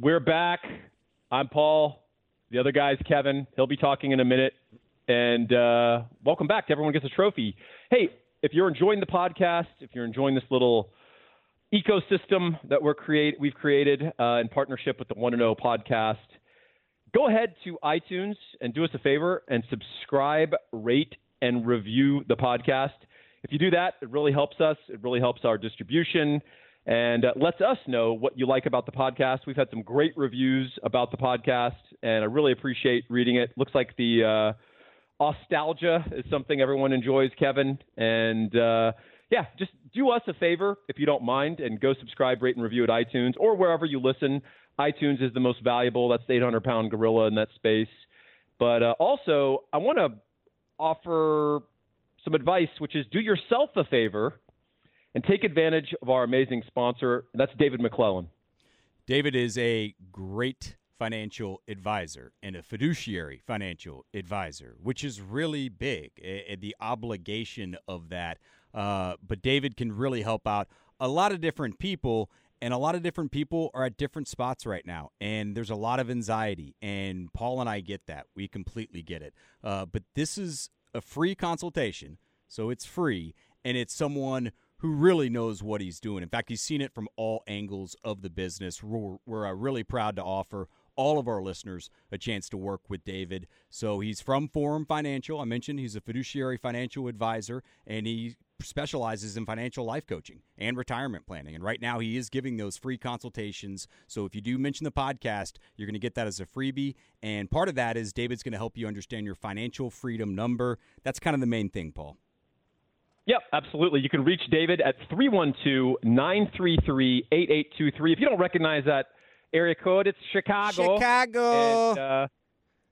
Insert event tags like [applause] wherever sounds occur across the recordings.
We're back. I'm Paul. The other guy's Kevin. He'll be talking in a minute. And uh, welcome back to Everyone Gets a Trophy. Hey, if you're enjoying the podcast, if you're enjoying this little ecosystem that we're create we've created uh, in partnership with the One to Know podcast, go ahead to iTunes and do us a favor and subscribe, rate, and review the podcast. If you do that, it really helps us. It really helps our distribution and uh, lets us know what you like about the podcast. We've had some great reviews about the podcast, and I really appreciate reading it. Looks like the uh, nostalgia is something everyone enjoys, Kevin. And uh, yeah, just do us a favor if you don't mind, and go subscribe, rate, and review at iTunes or wherever you listen. iTunes is the most valuable. That's the 800 pound gorilla in that space. But uh, also, I want to offer some advice, which is do yourself a favor and take advantage of our amazing sponsor. That's David McClellan. David is a great financial advisor and a fiduciary financial advisor, which is really big, the obligation of that. Uh, but David can really help out a lot of different people, and a lot of different people are at different spots right now. And there's a lot of anxiety, and Paul and I get that. We completely get it. Uh, but this is a free consultation, so it's free, and it's someone who really knows what he's doing. In fact, he's seen it from all angles of the business. We're, we're really proud to offer all of our listeners a chance to work with David. So he's from Forum Financial. I mentioned he's a fiduciary financial advisor, and he specializes in financial life coaching and retirement planning. And right now, he is giving those free consultations. So if you do mention the podcast, you're going to get that as a freebie. And part of that is David's going to help you understand your financial freedom number. That's kind of the main thing, Paul. Yep, absolutely. You can reach David at 312 933 8823. If you don't recognize that area code, it's Chicago. Chicago. And, uh,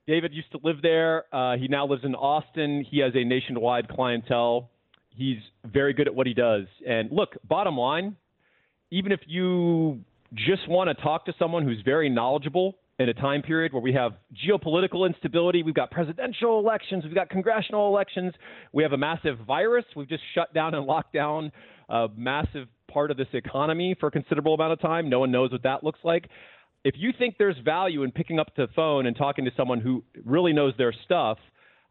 David used to live there. Uh, he now lives in Austin. He has a nationwide clientele. He's very good at what he does. And look, bottom line, even if you just want to talk to someone who's very knowledgeable in a time period where we have geopolitical instability, we've got presidential elections, we've got congressional elections, we have a massive virus, we've just shut down and locked down a massive part of this economy for a considerable amount of time. No one knows what that looks like. If you think there's value in picking up the phone and talking to someone who really knows their stuff,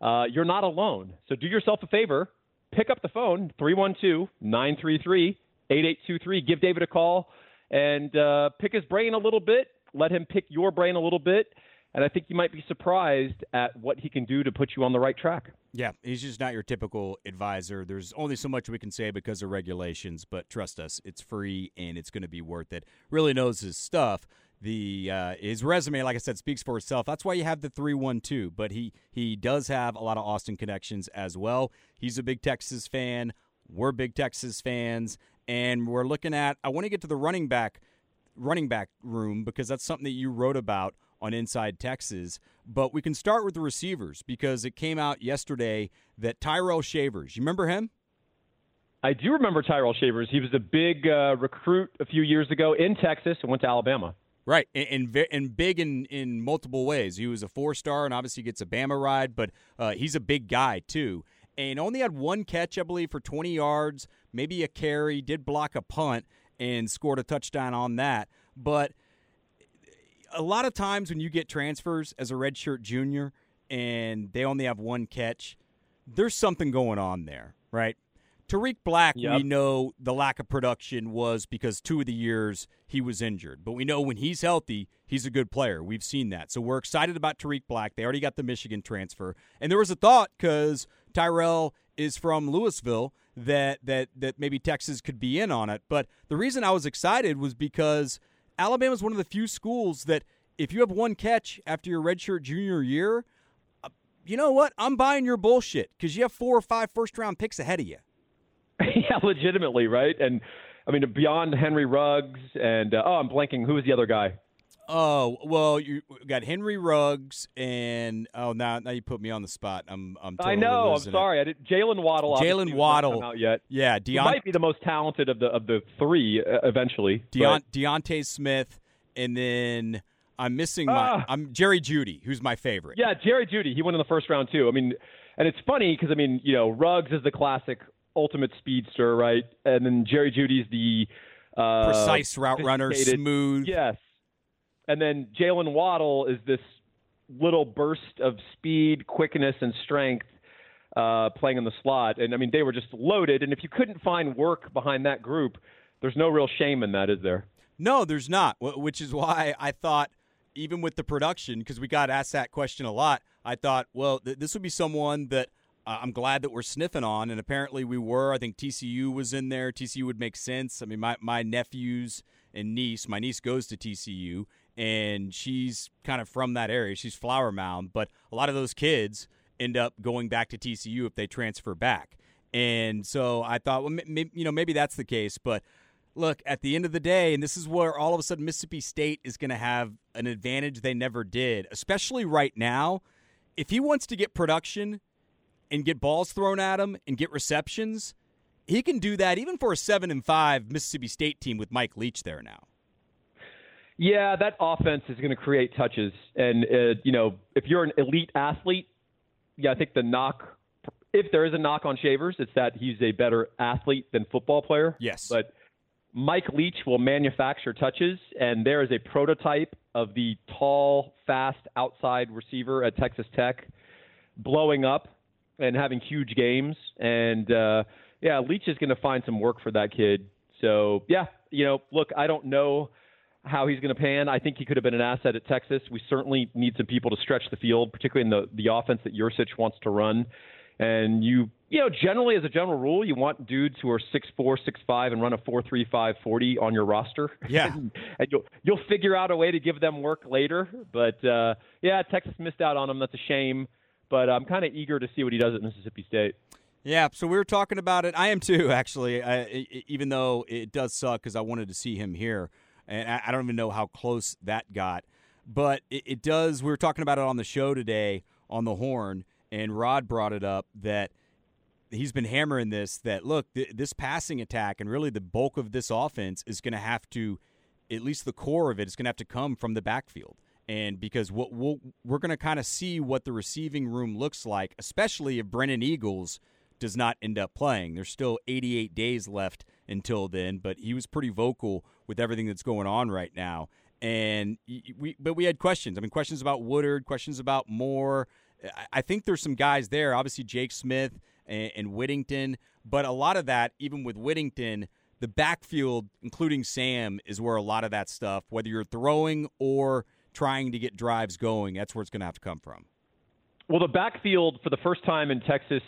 uh, you're not alone. So do yourself a favor, pick up the phone, 312 933 8823. Give David a call and uh, pick his brain a little bit let him pick your brain a little bit. And I think you might be surprised at what he can do to put you on the right track. Yeah, he's just not your typical advisor. There's only so much we can say because of regulations, but trust us, it's free and it's going to be worth it. Really knows his stuff. The uh, his resume, like I said, speaks for itself. That's why you have the three one two. But he he does have a lot of Austin connections as well. He's a big Texas fan. We're big Texas fans, and we're looking at. I want to get to the running back running back room because that's something that you wrote about on Inside Texas. But we can start with the receivers because it came out yesterday that Tyrell Shavers, you remember him? I do remember Tyrell Shavers. He was a big uh, recruit a few years ago in Texas and went to Alabama. Right, and, and, and big in, in multiple ways. He was a four star and obviously gets a Bama ride, but uh, he's a big guy too. And only had one catch, I believe, for 20 yards, maybe a carry, did block a punt and scored a touchdown on that. But a lot of times when you get transfers as a redshirt junior and they only have one catch, there's something going on there, right? Tarik Black, yep. we know the lack of production was because two of the years he was injured. But we know when he's healthy, he's a good player. We've seen that. So we're excited about Tarik Black. They already got the Michigan transfer. And there was a thought because Tyrell is from Louisville that that that maybe Texas could be in on it. But the reason I was excited was because Alabama is one of the few schools that if you have one catch after your redshirt junior year, uh, you know what? I'm buying your bullshit because you have four or five first round picks ahead of you. [laughs] yeah, legitimately, right? And I mean, beyond Henry Ruggs and uh, oh, I'm blanking. Who was the other guy? Oh well, you got Henry Ruggs and oh now now you put me on the spot. I'm I'm. Totally I know. I'm sorry. It. I did. Jalen Waddle. Jalen Waddle. Out yet? Yeah, Deont- might be the most talented of the of the three uh, eventually. Deont- DeVonta Smith, and then I'm missing my. Uh, I'm Jerry Jeudy, who's my favorite. Yeah, Jerry Jeudy. He went in the first round too. I mean, and it's funny because I mean, you know, Ruggs is the classic ultimate speedster, right? And then Jerry Jeudy's the uh, precise route runner, smooth. Yes, And then Jalen Waddle is this little burst of speed, quickness, and strength uh, playing in the slot. And I mean, they were just loaded. And if you couldn't find work behind that group, there's no real shame in that, is there? No, there's not. Which is why I thought, even with the production, because we got asked that question a lot, I thought, well, th- this would be someone that uh, I'm glad that we're sniffing on, and apparently we were. I think TCU was in there. TCU would make sense. I mean, my my nephews and niece, my niece goes to TCU, and she's kind of from that area. She's Flower Mound, but a lot of those kids end up going back to TCU if they transfer back. And so I thought, well, maybe, you know, maybe that's the case. But look, at the end of the day, and this is where all of a sudden Mississippi State is going to have an advantage they never did, especially right now. If he wants to get production and get balls thrown at him and get receptions, he can do that even for a seven and five Mississippi State team with Mike Leach there now. Yeah, that offense is going to create touches, and uh, you know, if you're an elite athlete, yeah, I think the knock, if there is a knock on Shavers, it's that he's a better athlete than football player. Yes, but Mike Leach will manufacture touches, and there is a prototype of the tall, fast outside receiver at Texas Tech blowing up and having huge games. And uh, yeah, Leach is going to find some work for that kid. So yeah, you know, look, I don't know how he's going to pan. I think he could have been an asset at Texas. We certainly need some people to stretch the field, particularly in the the offense that Yurcich wants to run. And you, you know, generally as a general rule, you want dudes who are six four, six five, and run a four three five forty on your roster. Yeah, [laughs] and, you'll you'll figure out a way to give them work later. But uh, yeah, Texas missed out on him. That's a shame. But I'm kind of eager to see what he does at Mississippi State. Yeah, so we were talking about it. I am too, [laughs] actually. I, even though it does suck because I wanted to see him here and I, don't even know how close that got. But it, it does. We were talking about it on the show today on the horn, and Rod brought it up that he's been hammering this that look, th- this passing attack and really the bulk of this offense is going to have to, at least the core of it, is going to have to come from the backfield. And because what we'll, we're going to kind of see what the receiving room looks like, especially if Brennan Eagles does not end up playing. There's still 88 days left until then, but he was pretty vocal with everything that's going on right now. And we, but we had questions. I mean, questions about Woodard, questions about Moore. I think there's some guys there. Obviously, Jake Smith and, and Whittington, but a lot of that, even with Whittington, the backfield, including Sam, is where a lot of that stuff, whether you're throwing or trying to get drives going, that's where it's going to have to come from. Well, the backfield for the first time in Texas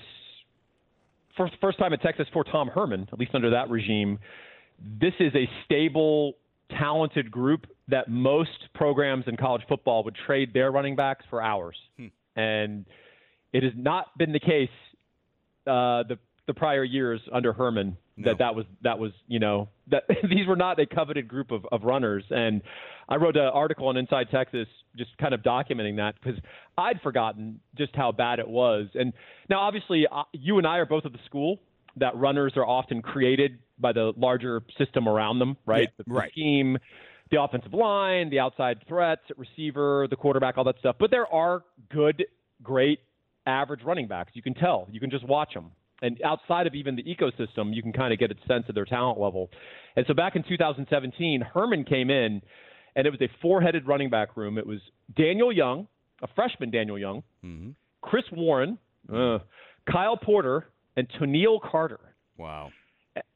first first time in Texas for Tom Herman, at least under that regime. This is a stable, talented group that most programs in college football would trade their running backs for ours, hmm. and it has not been the case uh, the the prior years under Herman no. that was that was you know that [laughs] these were not a coveted group of, of runners. And I wrote an article on Inside Texas just kind of documenting that because I'd forgotten just how bad it was. And now obviously uh, you and I are both at the school that runners are often created by the larger system around them right? Yeah, the, right. scheme the offensive line the outside threats receiver the quarterback all that stuff. But there are good great average running backs. You can tell. You can just watch them and outside of even the ecosystem, you can kind of get a sense of their talent level. And so back in 2017, Herman came in, and it was a four-headed running back room. It was Daniel Young, a freshman Daniel Young, mm-hmm. Chris Warren, uh, Kyle Porter, and Toneil Carter. Wow.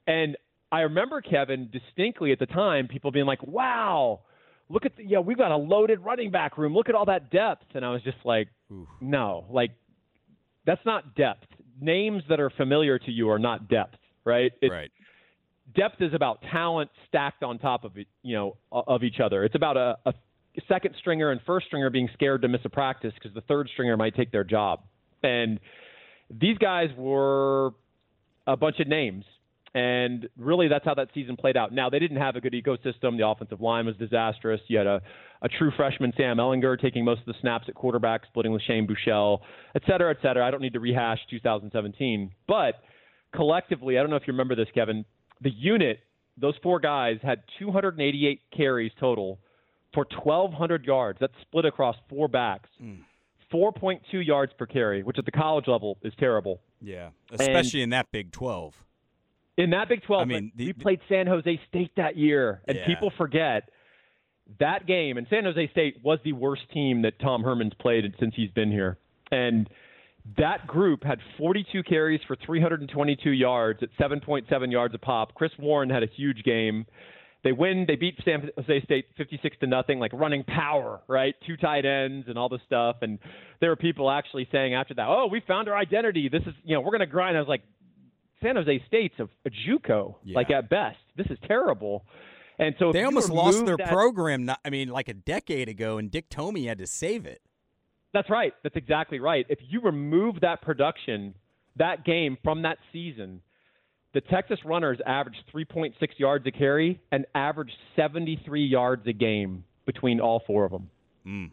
And I remember Kevin distinctly at the time, people being like, "Wow." Look at the, yeah, we've got a loaded running back room. Look at all that depth. And I was just like, Oof. no, like that's not depth names that are familiar to you are not depth, right? It's, right. Depth is about talent stacked on top of you know of each other. It's about a, a second stringer and first stringer being scared to miss a practice because the third stringer might take their job. And these guys were a bunch of names. And really, that's how that season played out. Now, they didn't have a good ecosystem. The offensive line was disastrous. You had a, a true freshman, Sam Ehlinger, taking most of the snaps at quarterback, splitting with Shane Buechele, et cetera, et cetera. I don't need to rehash 2017. But collectively, I don't know if you remember this, Kevin, the unit, those four guys had 288 carries total for 1,200 yards. That's split across four backs. Mm. 4.2 yards per carry, which at the college level is terrible. Yeah, especially and, in that Big 12. In that Big 12, I mean, the, we played San Jose State that year, and yeah. people forget that game, and San Jose State was the worst team that Tom Herman's played since he's been here. And that group had 42 carries for 322 yards at 7.7 yards a pop. Chris Warren had a huge game. They win. They beat San Jose State 56 to nothing, like running power, right? Two tight ends and all this stuff. And there were people actually saying after that, "Oh, we found our identity. This is, you know, we're going to grind." I was like, San Jose State's a, a JUCO, yeah. like at best. This is terrible. And so they almost lost their that, program. Not, I mean, like a decade ago, and Dick Tomey had to save it. That's right. That's exactly right. If you remove that production, that game from that season, the Texas runners averaged 3.6 yards a carry and averaged 73 yards a game between all four of them. Mm.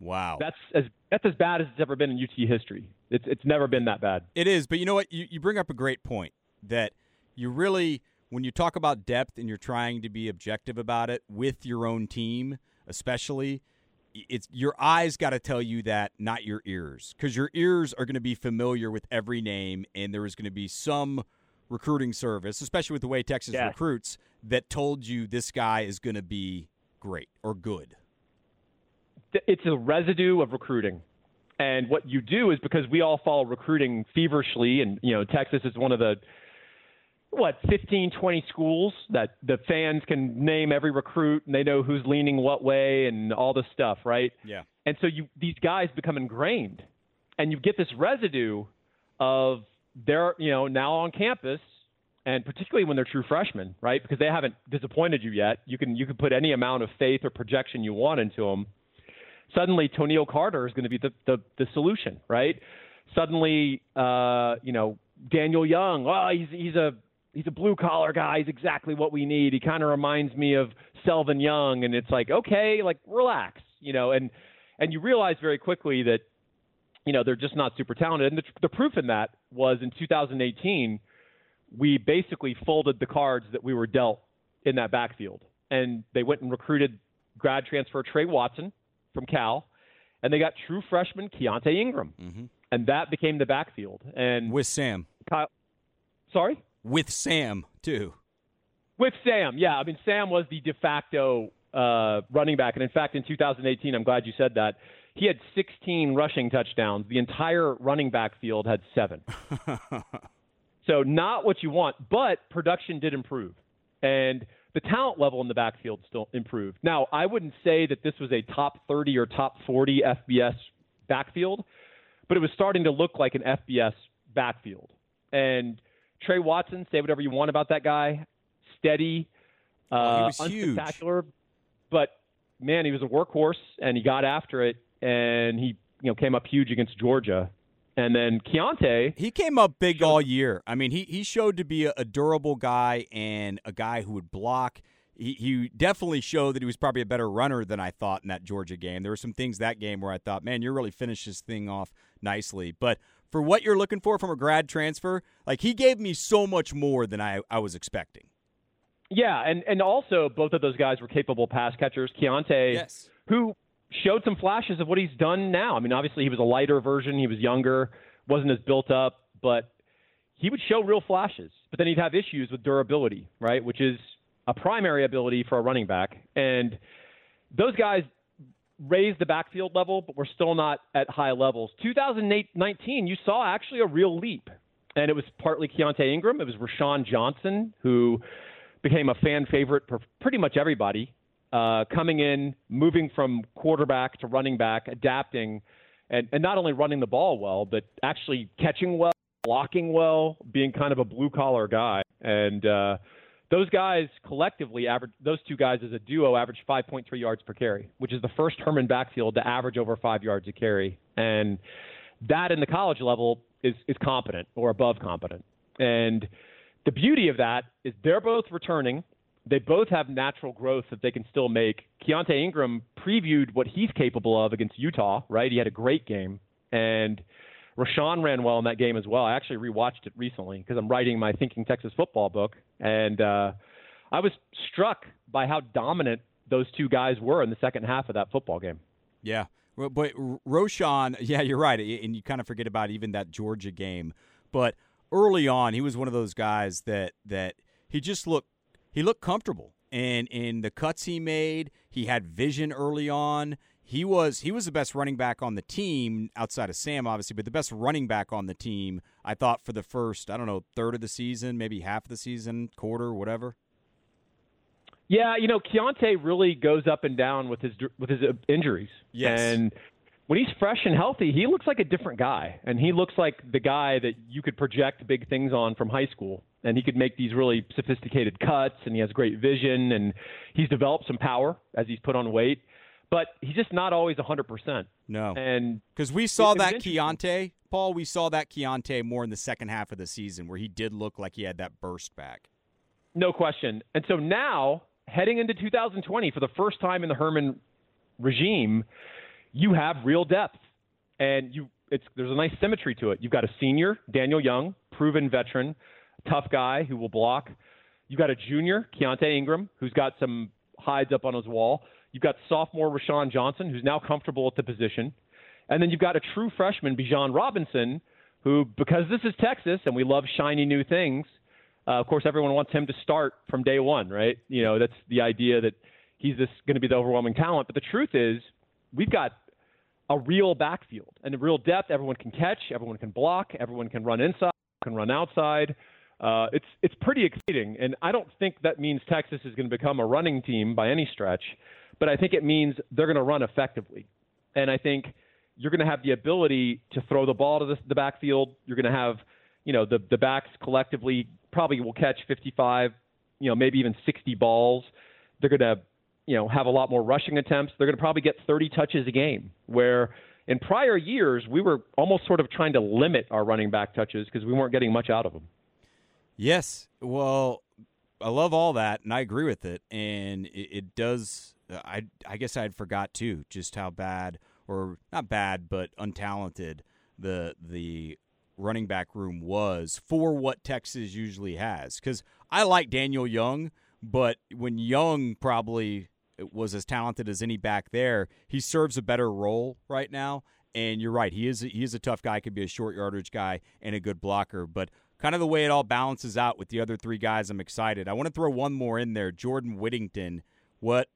Wow. That's as that's as bad as it's ever been in UT history. It's it's never been that bad. It is, but you know what? You you bring up a great point that you really when you talk about depth and you're trying to be objective about it with your own team, especially, it's your eyes got to tell you that, not your ears, because your ears are going to be familiar with every name, and there is going to be some recruiting service, especially with the way Texas yes. recruits, that told you this guy is going to be great or good. It's a residue of recruiting. And what you do is because we all follow recruiting feverishly, and you know Texas is one of the what 15 20 schools that the fans can name every recruit and they know who's leaning what way and all this stuff right? Yeah. And so you these guys become ingrained and you get this residue of they're you know now on campus and particularly when they're true freshmen right? Because they haven't disappointed you yet. You can you can put any amount of faith or projection you want into them suddenly Toneil Carter is going to be the, the the solution right suddenly uh you know Daniel Young, oh, he's he's a he's a blue collar guy. He's exactly what we need. He kind of reminds me of Selvin Young, and it's like, okay, like relax, you know, and and you realize very quickly that you know they're just not super talented. And the, the proof in that was in 2018, we basically folded the cards that we were dealt in that backfield, and they went and recruited grad transfer Tre Watson from Cal, and they got true freshman Keaontay Ingram, mm-hmm. and that became the backfield. And with Sam, Kyle, sorry with Sam too. With Sam, yeah. I mean, Sam was the de facto uh, running back, and in fact, in 2018, I'm glad you said that. He had 16 rushing touchdowns. The entire running back field had seven. [laughs] so not what you want, but production did improve, and the talent level in the backfield still improved. Now, I wouldn't say that this was a top 30 or top 40 FBS backfield, but it was starting to look like an FBS backfield, and Tre Watson, say whatever you want about that guy. Steady, uh, oh, he unspectacular, but man, he was a workhorse and he got after it and he you know came up huge against Georgia. And then Keaontay, he came up big showed, all year. I mean, he he showed to be a, a durable guy and a guy who would block. He, he definitely showed that he was probably a better runner than I thought in that Georgia game. There were some things that game where I thought, man, you really finished this thing off nicely. But for what you're looking for from a grad transfer, like he gave me so much more than I, I was expecting. Yeah, and, and also both of those guys were capable pass catchers. Keaontay, yes. who showed some flashes of what he's done now. I mean, obviously he was a lighter version, he was younger, wasn't as built up, but he would show real flashes. But then he'd have issues with durability, right? Which is a primary ability for a running back. And those guys raised the backfield level, but we're still not at high levels. 2019, you saw actually a real leap, and it was partly Keaontay Ingram. It was Roschon Johnson who became a fan favorite for pretty much everybody, uh, coming in, moving from quarterback to running back, adapting, and, and not only running the ball well, but actually catching well, blocking well, being kind of a blue collar guy, and. Uh, those guys collectively average those two guys as a duo averaged 5.3 yards per carry, which is the first Herman backfield to average over five yards a carry, and that in the college level is is competent or above competent. And the beauty of that is they're both returning. They both have natural growth that they can still make. Keaontay Ingram previewed what he's capable of against Utah, right? He had a great game, and Roschon ran well in that game as well. I actually rewatched it recently because I'm writing my Thinking Texas Football book, and uh, I was struck by how dominant those two guys were in the second half of that football game. Yeah, but Roschon, yeah, you're right, and you kind of forget about even that Georgia game. But early on, he was one of those guys that that he just looked he looked comfortable. and in the cuts he made, he had vision early on. He was he was the best running back on the team outside of Sam, obviously, but the best running back on the team. I thought for the first I don't know third of the season, maybe half of the season, quarter, whatever. Yeah, you know, Keaontay really goes up and down with his with his injuries. Yes. And when he's fresh and healthy, he looks like a different guy, and he looks like the guy that you could project big things on from high school. And he could make these really sophisticated cuts, and he has great vision, and he's developed some power as he's put on weight. But he's just not always 100%. No. And because we saw that Keaontay, Paul, we saw that Keaontay more in the second half of the season where he did look like he had that burst back. No question. And so now, heading into 2020, for the first time in the Herman regime, you have real depth, and you it's there's a nice symmetry to it. You've got a senior, Daniel Young, proven veteran, tough guy who will block. You've got a junior, Keaontay Ingram, who's got some hides up on his wall. You've got sophomore Roschon Johnson, who's now comfortable at the position. And then you've got a true freshman, Bijan Robinson, who, because this is Texas and we love shiny new things, uh, of course, everyone wants him to start from day one, right? You know, that's the idea that he's this going to be the overwhelming talent. But the truth is, we've got a real backfield and a real depth. Everyone can catch, everyone can block, everyone can run inside, can run outside. Uh, it's it's pretty exciting, and I don't think that means Texas is going to become a running team by any stretch, but I think it means they're going to run effectively, and I think you're going to have the ability to throw the ball to the, the backfield. You're going to have, you know, the the backs collectively probably will catch 55, you know, maybe even 60 balls. They're going to you know, have a lot more rushing attempts. They're going to probably get 30 touches a game, where in prior years we were almost sort of trying to limit our running back touches because we weren't getting much out of them. Yes, well, I love all that, and I agree with it. And it, it does. I I guess I'd forgot too just how bad, or not bad, but untalented the the running back room was for what Texas usually has. Because I like Daniel Young, but when Young probably was as talented as any back there. He serves a better role right now. And you're right, he is a, he is a tough guy, could be a short yardage guy and a good blocker. But kind of the way it all balances out with the other three guys, I'm excited. I want to throw one more in there, Jordan Whittington. What,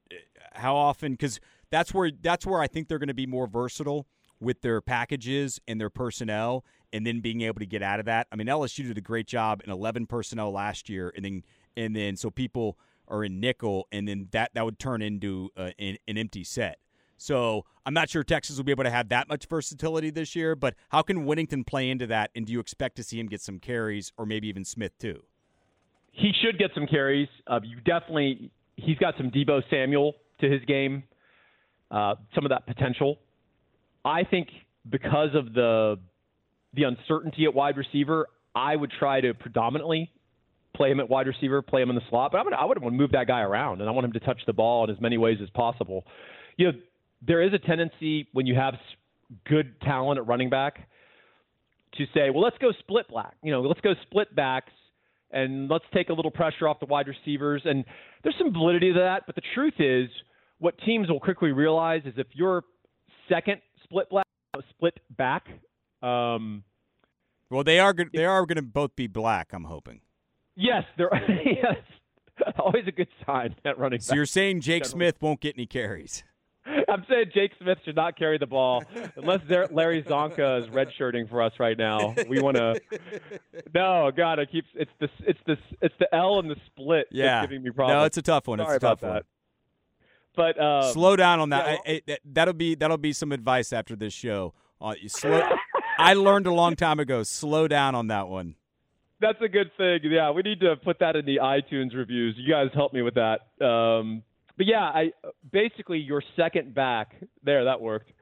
how often? Because that's where that's where I think they're going to be more versatile with their packages and their personnel, and then being able to get out of that. I mean, LSU did a great job in 11 personnel last year, and then and then so people or in nickel, and then that that would turn into uh, an, an empty set. So I'm not sure Texas will be able to have that much versatility this year, but how can Whittington play into that? And do you expect to see him get some carries, or maybe even Smith too? He should get some carries. Uh, you definitely he's got some Deebo Samuel to his game, uh, some of that potential. I think because of the the uncertainty at wide receiver, I would try to predominantly play him at wide receiver, play him in the slot. But I'm gonna, I would want to move that guy around, and I want him to touch the ball in as many ways as possible. You know, there is a tendency when you have good talent at running back to say, well, let's go split black. You know, let's go split backs and let's take a little pressure off the wide receivers. And there's some validity to that. But the truth is, what teams will quickly realize is if your second split black, split back, um, well, they are they are going to both be black. I'm hoping. Yes, there. [laughs] yes, [laughs] always a good sign at running. So you're saying Jake Smith won't get any carries? I'm saying Jake Smith should not carry the ball unless Larry Csonka is redshirting for us right now. We want to. [laughs] No, God, it keeps it's the it's the it's the L and the split. Yeah, giving me problems. No, it's a tough one. Sorry it's a tough one. But um, slow down on that. yeah, I, I, that'll be that'll be some advice after this show. Uh, you slow. I learned a long time ago. Slow down on that one that's a good thing. Yeah, we need to put that in the iTunes reviews. You guys help me with that. Um, but yeah, I basically your second back there that worked.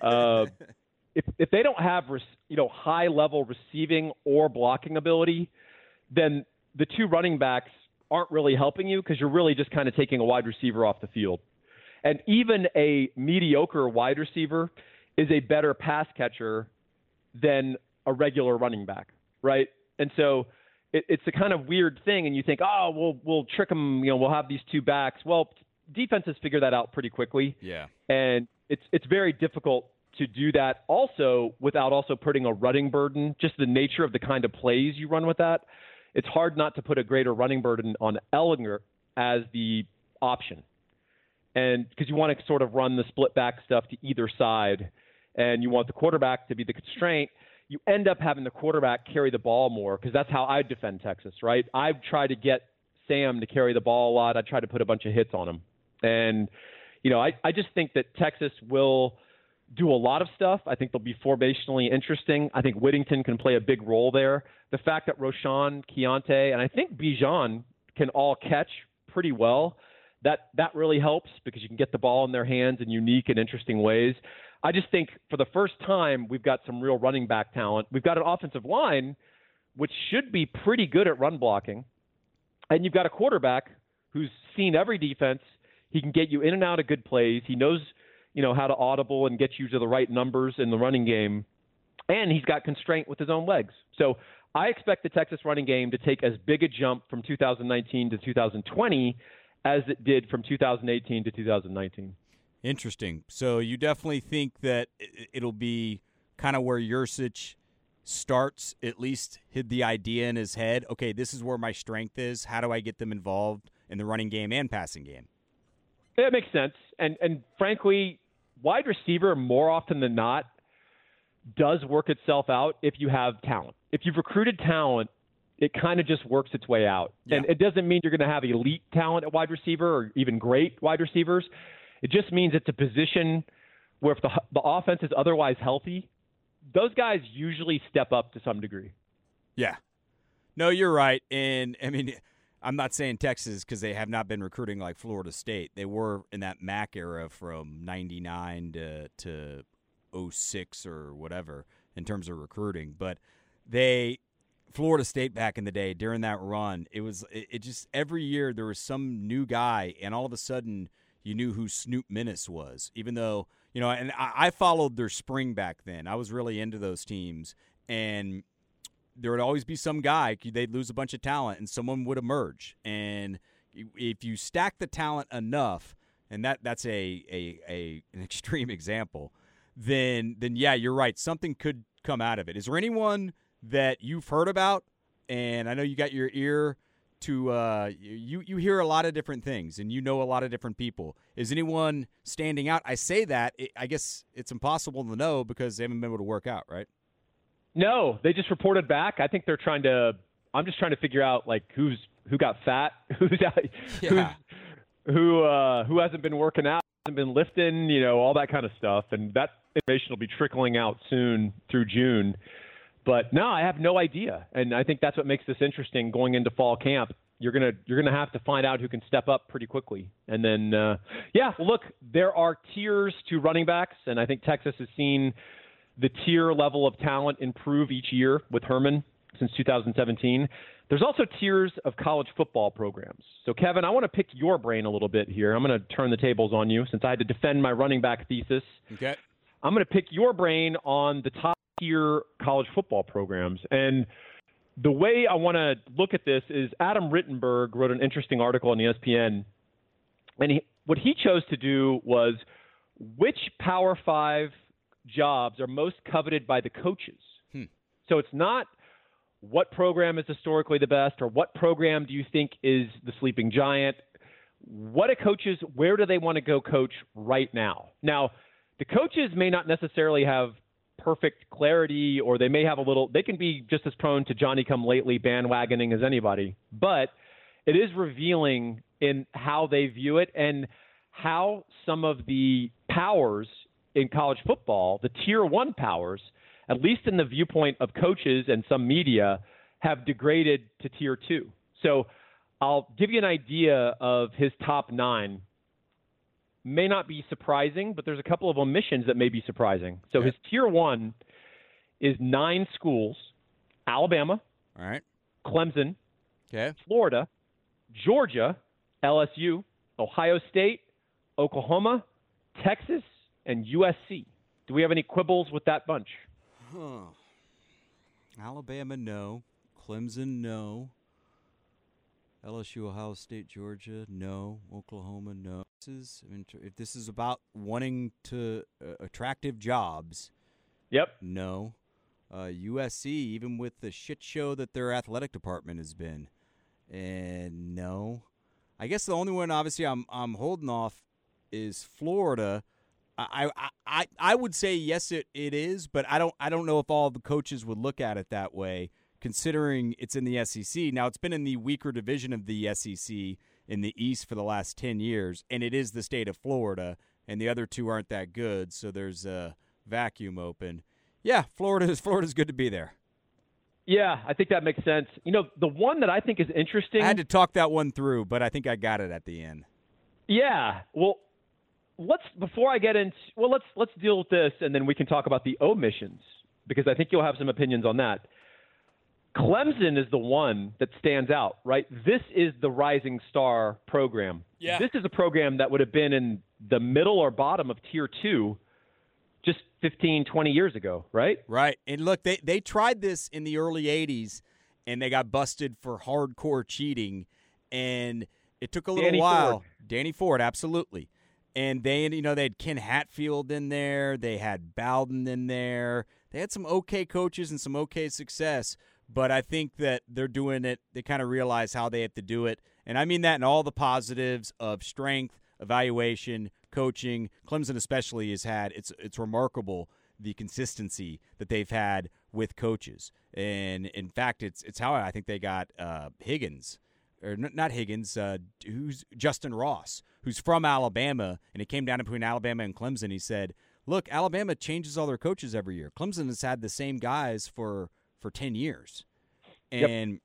Uh, [laughs] if if they don't have you know high level receiving or blocking ability, then the two running backs aren't really helping you because you're really just kind of taking a wide receiver off the field. And even a mediocre wide receiver is a better pass catcher than a regular running back, right? And so it, it's a kind of weird thing, and you think, oh, we'll we'll trick them. You know, we'll have these two backs. Well, defenses figure that out pretty quickly. Yeah. And it's it's very difficult to do that also without also putting a running burden. Just the nature of the kind of plays you run with that. It's hard not to put a greater running burden on Ehlinger, as the option, and because you want to sort of run the split back stuff to either side, and you want the quarterback to be the constraint. You end up having the quarterback carry the ball more because that's how I defend Texas, right? I've tried to get Sam to carry the ball a lot. I try to put a bunch of hits on him, and you know, I, I just think that Texas will do a lot of stuff. I think they'll be formationally interesting. I think Whittington can play a big role there. The fact that Roschon, Keaontay, and I think Bijan can all catch pretty well, that that really helps because you can get the ball in their hands in unique and interesting ways. I just think for the first time we've got some real running back talent. We've got an offensive line which should be pretty good at run blocking. And you've got a quarterback who's seen every defense. He can get you in and out of good plays. He knows you know how to audible and get you to the right numbers in the running game, and he's got constraint with his own legs. So I expect the Texas running game to take as big a jump from 2019 to 2020 as it did from 2018 to 2019. Interesting. So you definitely think that it'll be kind of where Yurcich starts, at least hid the idea in his head. Okay, this is where my strength is. How do I get them involved in the running game and passing game? That makes sense. And and frankly, wide receiver more often than not does work itself out if you have talent. If you've recruited talent, it kind of just works its way out. Yeah. And it doesn't mean you're going to have elite talent at wide receiver or even great wide receivers. It just means it's a position where if the the offense is otherwise healthy, those guys usually step up to some degree. Yeah. No, you're right. And I mean I'm not saying Texas because they have not been recruiting like Florida State. They were in that Mack era from 99 to, to 06 or whatever in terms of recruiting. But they, Florida State back in the day during that run, it was, it, it just, every year there was some new guy and all of a sudden you knew who Snoop Minnis was, even though, you know, and I, I followed their spring back then. I was really into those teams. And there would always be some guy they'd lose a bunch of talent and someone would emerge and if you stack the talent enough and that that's a, a, a an [laughs] extreme example then then yeah you're right something could come out of it is there anyone that you've heard about and i know you got your ear to uh, you you hear a lot of different things and you know a lot of different people is anyone standing out i say that it, i guess it's impossible to know because they haven't been able to work out right no, they just reported back. I think they're trying to. I'm just trying to figure out like who's who got fat, [laughs] who's yeah. who's who uh, who hasn't been working out, hasn't been lifting, you know, all that kind of stuff, and that information will be trickling out soon through June. But no, I have no idea, and I think that's what makes this interesting going into fall camp. You're gonna you're gonna have to find out who can step up pretty quickly, and then uh, yeah, look, there are tiers to running backs, and I think Texas has seen the tier level of talent improve each year with Herman since 2017. There's also tiers of college football programs. So, Kevin, I want to pick your brain a little bit here. I'm going to turn the tables on you since I had to defend my running back thesis. Okay. I'm going to pick your brain on the top tier college football programs. And the way I want to look at this is Adam Rittenberg wrote an interesting article on ESPN. And he, what he chose to do was which Power Five jobs are most coveted by the coaches. Hmm. So it's not what program is historically the best or what program do you think is the sleeping giant. What a coaches, where do they want to go coach right now? Now, the coaches may not necessarily have perfect clarity or they may have a little they can be just as prone to Johnny come lately bandwagoning as anybody. But it is revealing in how they view it and how some of the powers in college football, the tier one powers, at least in the viewpoint of coaches and some media, have degraded to tier two. So I'll give you an idea of his top nine. May not be surprising, but there's a couple of omissions that may be surprising. So okay. his tier one is nine schools Alabama, All right. Clemson, okay. Florida, Georgia, LSU, Ohio State, Oklahoma, Texas, and USC. Do we have any quibbles with that bunch? Huh. Alabama, no. Clemson, no. LSU, Ohio State, Georgia, no. Oklahoma, no. This is, if this is about wanting to uh, attractive jobs, yep, no. Uh, USC, even with the shit show that their athletic department has been, and no. I guess the only one, obviously, I'm I'm holding off is Florida. I, I, I, I would say yes, it, it is, but I don't I don't know if all the coaches would look at it that way, considering it's in the SEC. Now it's been in the weaker division of the SEC in the East for the last ten years, and it is the state of Florida, and the other two aren't that good, so there's a vacuum open. Yeah, Florida is [laughs] Florida's good to be there. Yeah, I think that makes sense. You know, the one that I think is interesting. I had to talk that one through, but I think I got it at the end. Yeah. Well, let's before I get into well, let's let's deal with this, and then we can talk about the omissions because I think you'll have some opinions on that. Clemson is the one that stands out, right? This is the rising star program. Yeah. This is a program that would have been in the middle or bottom of tier two just 15, 20 years ago, right? Right. And look, they, they tried this in the early 80s and they got busted for hardcore cheating. And it took a little Danny while. Ford. Danny Ford, absolutely. And they, you know, they had Ken Hatfield in there. They had Bowden in there. They had some okay coaches and some okay success. But I think that they're doing it. They kind of realize how they have to do it. And I mean that in all the positives of strength, evaluation, coaching. Clemson especially has had it's it's remarkable the consistency that they've had with coaches. And in fact, it's it's how I think they got uh, Higgins or not Higgins, uh, who's Justin Ross, who's from Alabama, and it came down between Alabama and Clemson. He said, "Look, Alabama changes all their coaches every year. Clemson has had the same guys for for ten years, Yep. and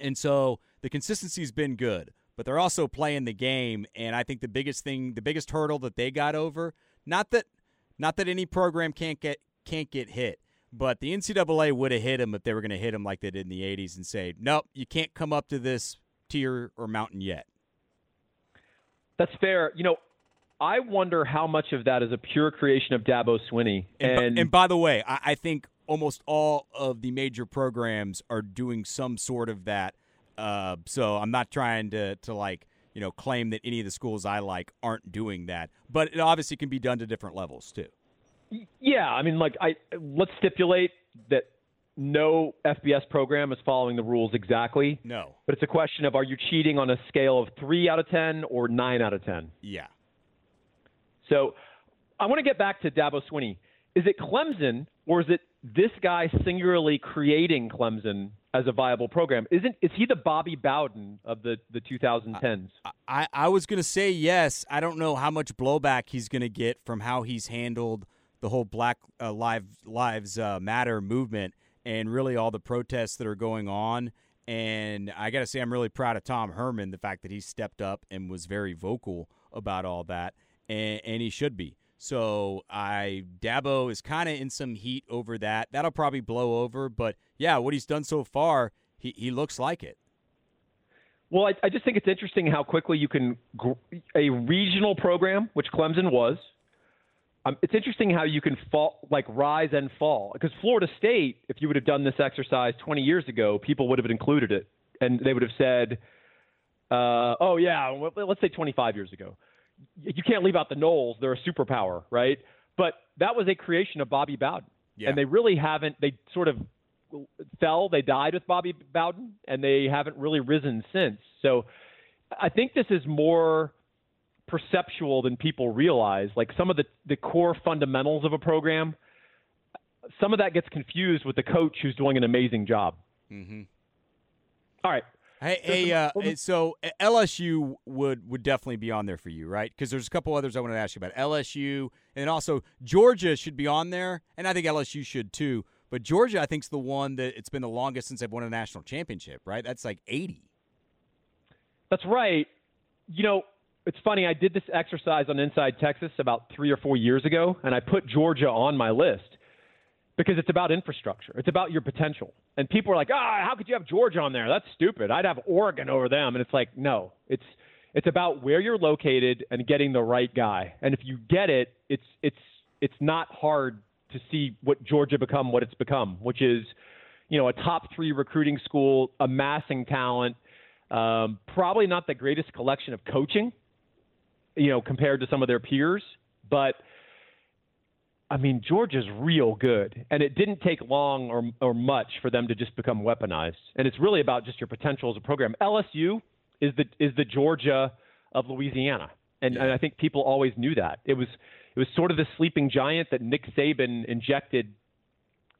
and so the consistency's been good. But they're also playing the game, and I think the biggest thing, the biggest hurdle that they got over, not that not that any program can't get can't get hit, but the NCAA would have hit them if they were going to hit them like they did in the '80s and say, "Nope, you can't come up to this tier or mountain yet." That's fair. You know, I wonder how much of that is a pure creation of Dabo Swinney. And, And, and by the way, I, I think almost all of the major programs are doing some sort of that. Uh, so I'm not trying to to like you know claim that any of the schools I like aren't doing that, but it obviously can be done to different levels too. yeah, I mean, like, I let's stipulate that no FBS program is following the rules exactly. No, But it's a question of are you cheating on a scale of three out of ten or nine out of ten? yeah, So I want to get back to Dabo Swinney. Is it Clemson or is it this guy singularly creating Clemson as a viable program? Isn't is he the Bobby Bowden of the, the 2010s? I, I was going to say yes. I don't know how much blowback he's going to get from how he's handled the whole Black uh, Live, Lives uh, Matter movement and really all the protests that are going on. And I got to say, I'm really proud of Tom Herman, the fact that he stepped up and was very vocal about all that, and, and he should be. So I Dabo is kind of in some heat over that. That'll probably blow over, but yeah, what he's done so far, he, he looks like it. Well, I, I just think it's interesting how quickly you can gr- a regional program, which Clemson was. Um, it's interesting how you can fall, like rise and fall. Because Florida State, if you would have done this exercise 20 years ago, people would have included it, and they would have said, uh, "Oh yeah, let's say 25 years ago, you can't leave out the Noles; they're a superpower, right?" But that was a creation of Bobby Bowden, Yeah. and they really haven't. They sort of fell, they died with Bobby Bowden, and they haven't really risen since. So I think this is more perceptual than people realize. Like some of the, the core fundamentals of a program, some of that gets confused with the coach who's doing an amazing job. Mm-hmm. All right. Hey, So hey, uh, so uh, LSU would would definitely be on there for you, right? Because there's a couple others I wanted to ask you about. LSU and also Georgia should be on there, and I think LSU should too. But Georgia, I think, is the one that it's been the longest since they've won a national championship, right? That's like 80. That's right. You know, it's funny. I did this exercise on Inside Texas about three or four years ago, and I put Georgia on my list because it's about infrastructure. It's about your potential. And people are like, "Ah, how could you have Georgia on there? That's stupid. I'd have Oregon over them." And it's like, no, it's it's about where you're located and getting the right guy. And if you get it, it's it's it's not hard to see what Georgia become what it's become, which is, you know, a top three recruiting school, amassing talent, um, probably not the greatest collection of coaching, you know, compared to some of their peers, but I mean, Georgia's real good, and it didn't take long or or much for them to just become weaponized. And it's really about just your potential as a program. LSU is the is the Georgia of Louisiana, and, Yeah. and I think people always knew that it was it was sort of the sleeping giant that Nick Saban injected,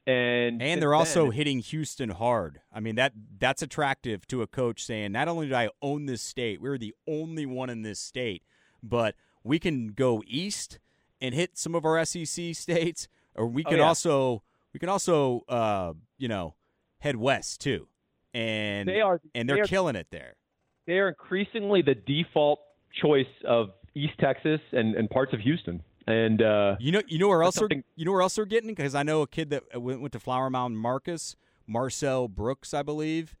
and And they're also hitting Houston hard. I mean that that's attractive to a coach saying not only do I own this state, we're the only one in this state, but we can go east and hit some of our SEC states, or we Oh, can yeah. also we can also uh, you know head west too, and they are and they they're killing it there. they are increasingly the default choice of East Texas and, and parts of Houston, and uh, You know, you know where else That's they're, you know where else they're getting because I know a kid that went, went to Flower Mound, Marcus Marcel Brooks, I believe.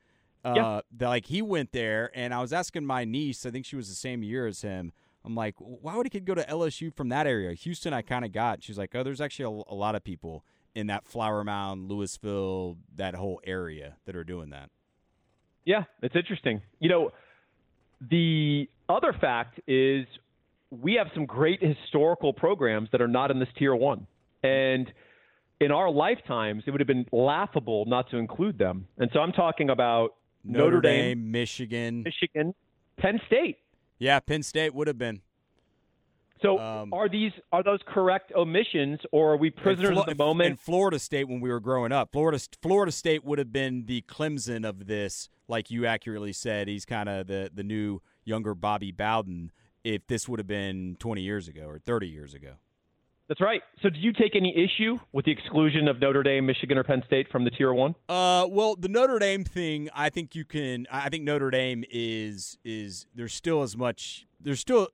Uh, Yeah. that, like he went there, and I was asking my niece. I think she was the same year as him. I'm like, why would a kid go to LSU from that area? Houston, I kind of got. She's like, oh, there's actually a, a lot of people in that Flower Mound, Lewisville, that whole area that are doing that. Yeah, it's interesting. You know, the other fact is we have some great historical programs that are not in this tier one. And in our lifetimes, it would have been laughable not to include them. And so I'm talking about Notre, Dame, Michigan. Michigan, Penn State. Yeah, Penn State would have been. So Um, are these are those correct omissions or are we prisoners Flo- of the moment? And Florida State, when we were growing up, Florida Florida State would have been the Clemson of this, like you accurately said. He's kind of the the new younger Bobby Bowden. If this would have been 20 years ago or 30 years ago, That's right. So do you take any issue with the exclusion of Notre Dame, Michigan, or Penn State from the tier one? Uh, well, the Notre Dame thing, I think you can. I think Notre Dame is is there's still as much. There's still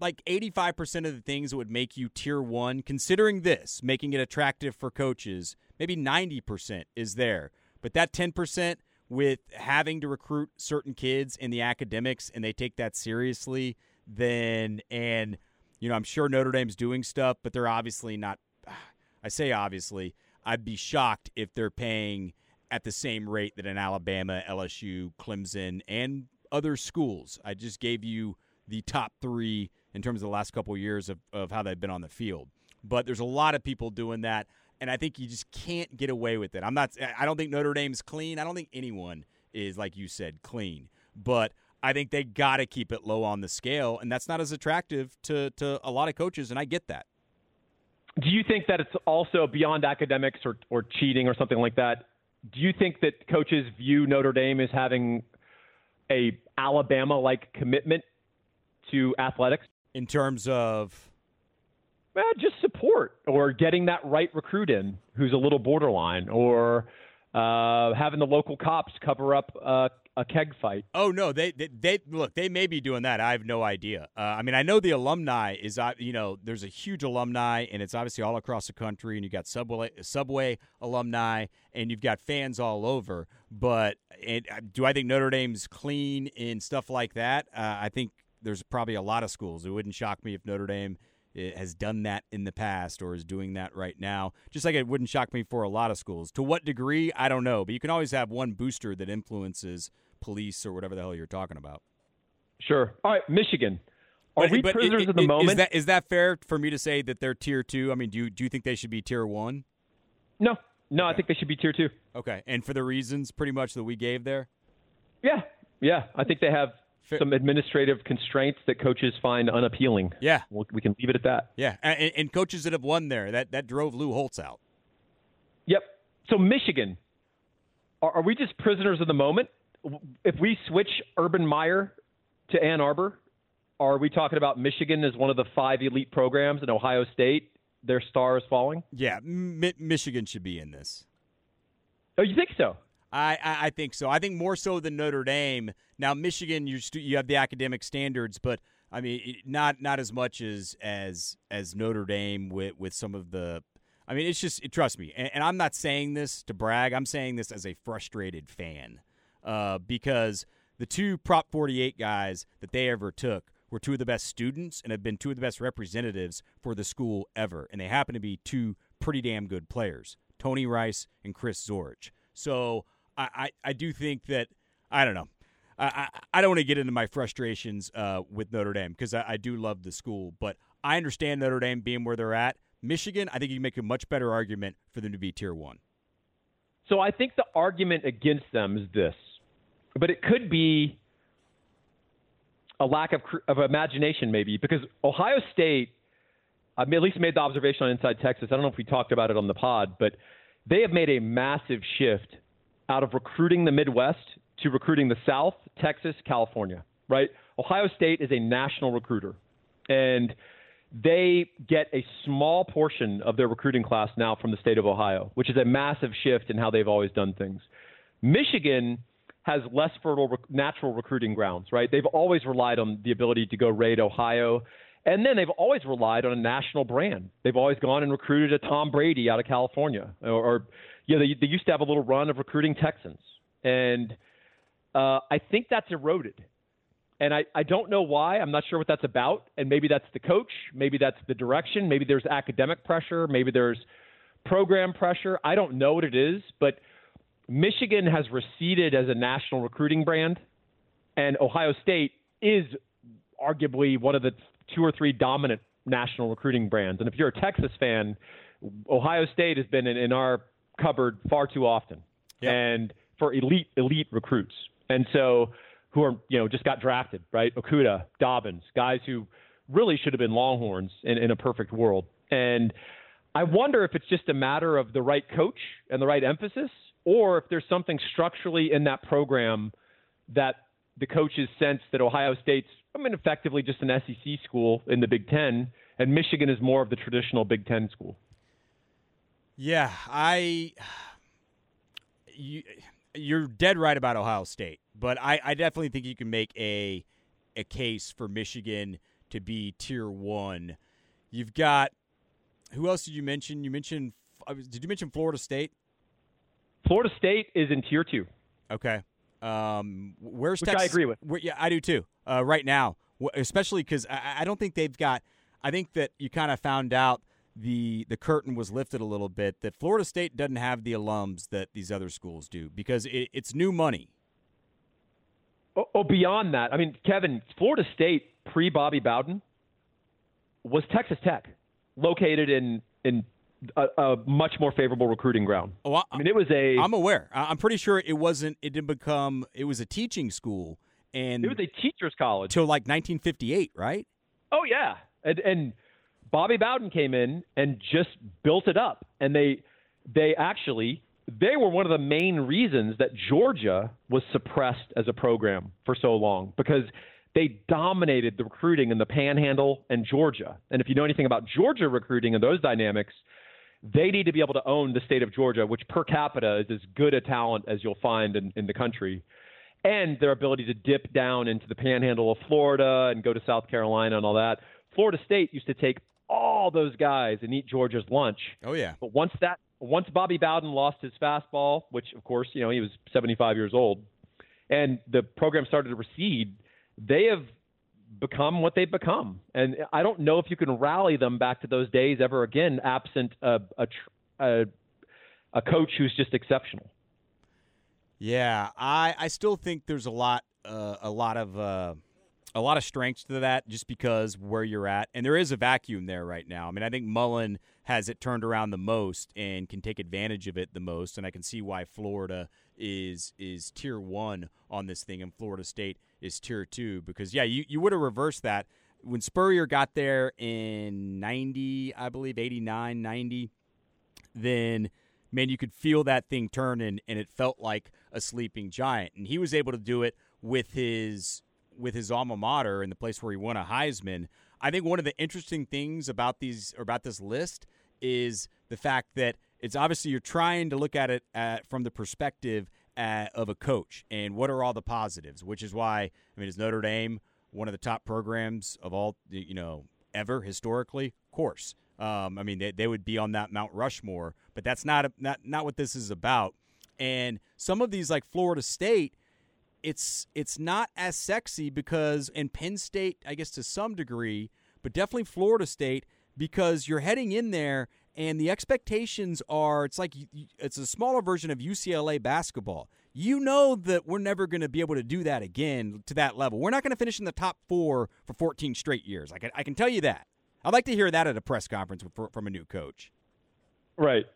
like 85 percent of the things that would make you tier one. Considering this, making it attractive for coaches, maybe 90 percent is there, but that 10 percent with having to recruit certain kids in the academics and they take that seriously, then and you know I'm sure Notre Dame's doing stuff, but they're obviously not. [sighs] I say obviously. I'd be shocked if they're paying at the same rate that an Alabama, LSU, Clemson, and other schools. I just gave you the top three in terms of the last couple of years of, of how they've been on the field. But there's a lot of people doing that, and I think you just can't get away with it. I'm not. I don't think Notre Dame's clean. I don't think anyone is, like you said, clean. But I think they got to keep it low on the scale, and that's not as attractive to to a lot of coaches, and I get that. Do you think that it's also beyond academics or, or cheating or something like that? Do you think that coaches view Notre Dame as having a Alabama like commitment to athletics? In terms of Eh, just support or getting that right recruit in who's a little borderline or uh, having the local cops cover up uh, a keg fight. Oh no, they, they they look. They may be doing that. I have no idea. Uh, I mean, I know the alumni is. uh, You know, there's a huge alumni, and it's obviously all across the country. And you got subway subway alumni, and you've got fans all over. But uh, do I think Notre Dame's clean in stuff like that? Uh, I think there's probably a lot of schools. It wouldn't shock me if Notre Dame uh, has done that in the past or is doing that right now. Just like it wouldn't shock me for a lot of schools. To what degree, I don't know. But you can always have one booster that influences police or whatever the hell you're talking about. Sure. All right, Michigan. Are But- we but prisoners i- of the i- moment? Is that is that fair for me to say that they're tier two? I mean, do you do you think they should be tier one? no, no. I think they should be tier two. Okay, and for the reasons pretty much that we gave there. Yeah, yeah. I think they have Fair- some administrative constraints that coaches find unappealing. Yeah, We'll, we can leave it at that. yeah, and, and coaches that have won there that that drove Lou Holtz out. Yep. So Michigan, are, are we just prisoners of the moment? If we switch Urban Meyer to Ann Arbor, are we talking about Michigan as one of the five elite programs and Ohio State? Their star is falling. Yeah, Mi- Michigan should be in this. Oh, you think so? I, I, I think so. I think more so than Notre Dame. Now, Michigan, you stu- you have the academic standards, but I mean, not not as much as as as Notre Dame with with some of the. I mean, it's just trust me, and, and I'm not saying this to brag. I'm saying this as a frustrated fan, uh, because the two Prop 48 guys that they ever took were two of the best students and have been two of the best representatives for the school ever, and they happen to be two pretty damn good players, Tony Rice and Chris Zorich. So I, I, I do think that I don't know. I, I, I don't want to get into my frustrations uh, with Notre Dame because I, I do love the school, but I understand Notre Dame being where they're at. Michigan, I think you can make a much better argument for them to be tier one. So I think the argument against them is this, but it could be a lack of of imagination, maybe because Ohio State. I at least made the observation on Inside Texas. I don't know if we talked about it on the pod, but they have made a massive shift out of recruiting the Midwest to recruiting the South, Texas, California. Right? Ohio State is a national recruiter, and they get a small portion of their recruiting class now from the state of Ohio, which is a massive shift in how they've always done things. Michigan has less fertile rec- natural recruiting grounds, right? They've always relied on the ability to go raid Ohio. And then they've always relied on a national brand. They've always gone and recruited a Tom Brady out of California, or, or you know, they, they used to have a little run of recruiting Texans, and uh, I think that's eroded. And I, I don't know why. I'm not sure what that's about. And maybe that's the coach. Maybe that's the direction. Maybe there's academic pressure. Maybe there's program pressure. I don't know what it is, but Michigan has receded as a national recruiting brand, and Ohio State is arguably one of the two or three dominant national recruiting brands. And if you're a Texas fan, Ohio State has been in, in our cupboard far too often, yep. and for elite elite recruits. And so who are you know just got drafted, right? Okudah, Dobbins, guys who really should have been Longhorns in, in a perfect world. And I wonder if it's just a matter of the right coach and the right emphasis, or if there's something structurally in that program that the coaches sense that Ohio State's, I mean, effectively just an SEC school in the Big Ten, and Michigan is more of the traditional Big Ten school. Yeah, I. You, you're dead right about Ohio State, but I, I definitely think you can make a a case for Michigan to be tier one. You've got who else did you mention? You mentioned did you mention Florida State? Florida State is in tier two. Okay. Um, where's Which Texas? I agree with. Where, yeah, I do too. Uh, right now, especially because I, I don't think they've got. I think that you kind of found out the the curtain was lifted a little bit that Florida State doesn't have the alums that these other schools do because it, it's new money. Oh, oh, beyond that, I mean, Kevin, Florida State pre Bobby Bowden was Texas Tech, located in in a, a, much more favorable recruiting ground. Oh, I, I mean, it was a. I'm aware. I'm pretty sure it wasn't. It didn't become. It was a teaching school, and it was a teachers' college till like 1958, right? Oh yeah, and and Bobby Bowden came in and just built it up, and they they actually they were one of the main reasons that Georgia was suppressed as a program for so long because they dominated the recruiting in the Panhandle and Georgia. And if you know anything about Georgia recruiting and those dynamics, they need to be able to own the state of Georgia, which per capita is as good a talent as you'll find in, in the country. And their ability to dip down into the panhandle of Florida and go to South Carolina and all that. Florida State used to take all those guys and eat Georgia's lunch. Oh yeah. But once that once Bobby Bowden lost his fastball, which of course, you know, he was 75 years old, and the program started to recede, they have become what they've become. And I don't know if you can rally them back to those days ever again absent a a, a, a coach who's just exceptional. Yeah, I I still think there's a lot uh, a lot of uh, a lot of strength to that just because where you're at. And there is a vacuum there right now. I mean, I think Mullen has it turned around the most and can take advantage of it the most. And I can see why Florida is is tier one on this thing and Florida State is tier two. Because yeah, you, you would have reversed that. When Spurrier got there in 90, I believe, 89, 90, then man, you could feel that thing turn and, and it felt like a sleeping giant. And he was able to do it with his with his alma mater and the place where he won a Heisman. I think one of the interesting things about these or about this list is the fact that it's obviously you're trying to look at it at, from the perspective of a coach and what are all the positives, which is why I mean is Notre Dame one of the top programs of all you know ever historically? Of course. Um, I mean they, they would be on that Mount Rushmore, but that's not not not what this is about. And some of these like Florida State it's it's not as sexy because in Penn State, I guess to some degree, but definitely Florida State because you're heading in there and the expectations are it's like it's a smaller version of UCLA basketball. You know that we're never going to be able to do that again to that level. We're not going to finish in the top 4 for 14 straight years. I can I can tell you that. I'd like to hear that at a press conference from a new coach. Right.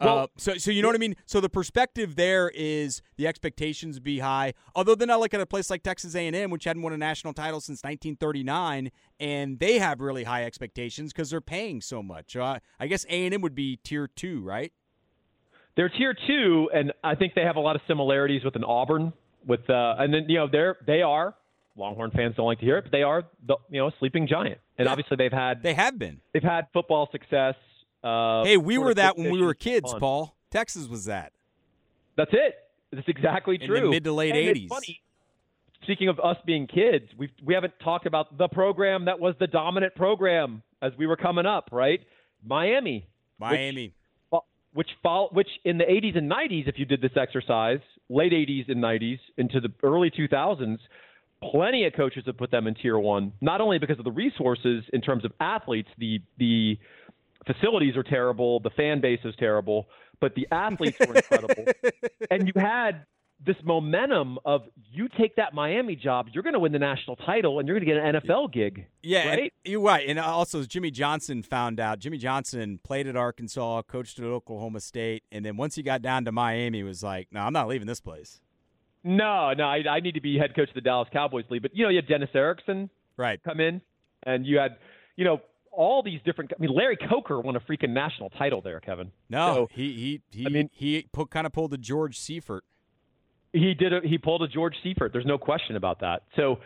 Well, uh, so, so you know what I mean. So the perspective there is the expectations be high. Although then I look at a place like Texas A&M, which hadn't won a national title since 1939, and they have really high expectations because they're paying so much. Uh, I guess A&M would be tier two, right? They're tier two, and I think they have a lot of similarities with an Auburn. With uh, and then you know they're they are Longhorn fans don't like to hear it, but they are the you know sleeping giant, and yeah. obviously they've had they have been they've had football success. Uh, hey, we were that when we were kids, fun. Paul. Texas was that. That's it. That's exactly true. In the mid to late eighties. Speaking of us being kids, we we haven't talked about the program that was the dominant program as we were coming up, right? Miami. Miami. Which, which which in the 80s and 90s, if you did this exercise, late 80s and 90s into the early 2000s, plenty of coaches have put them in tier one, not only because of the resources in terms of athletes, the the facilities are terrible, the fan base is terrible, but the athletes were incredible. [laughs] and you had this momentum of you take that Miami job, you're going to win the national title, and you're going to get an NFL gig. Yeah, right. you're right. And also, Jimmy Johnson found out. Jimmy Johnson played at Arkansas, coached at Oklahoma State, and then once he got down to Miami, was like, "No, I'm not leaving this place." No, no, I, I need to be head coach of the Dallas Cowboys league. But you know, you had Dennis Erickson right come in, and you had you know all these different. I mean, Larry Coker won a freaking national title there, Kevin. No, so, he he he. I mean, he put, kind of pulled the George Seifert. He did. A, he pulled a George Seifert. There's no question about that. So,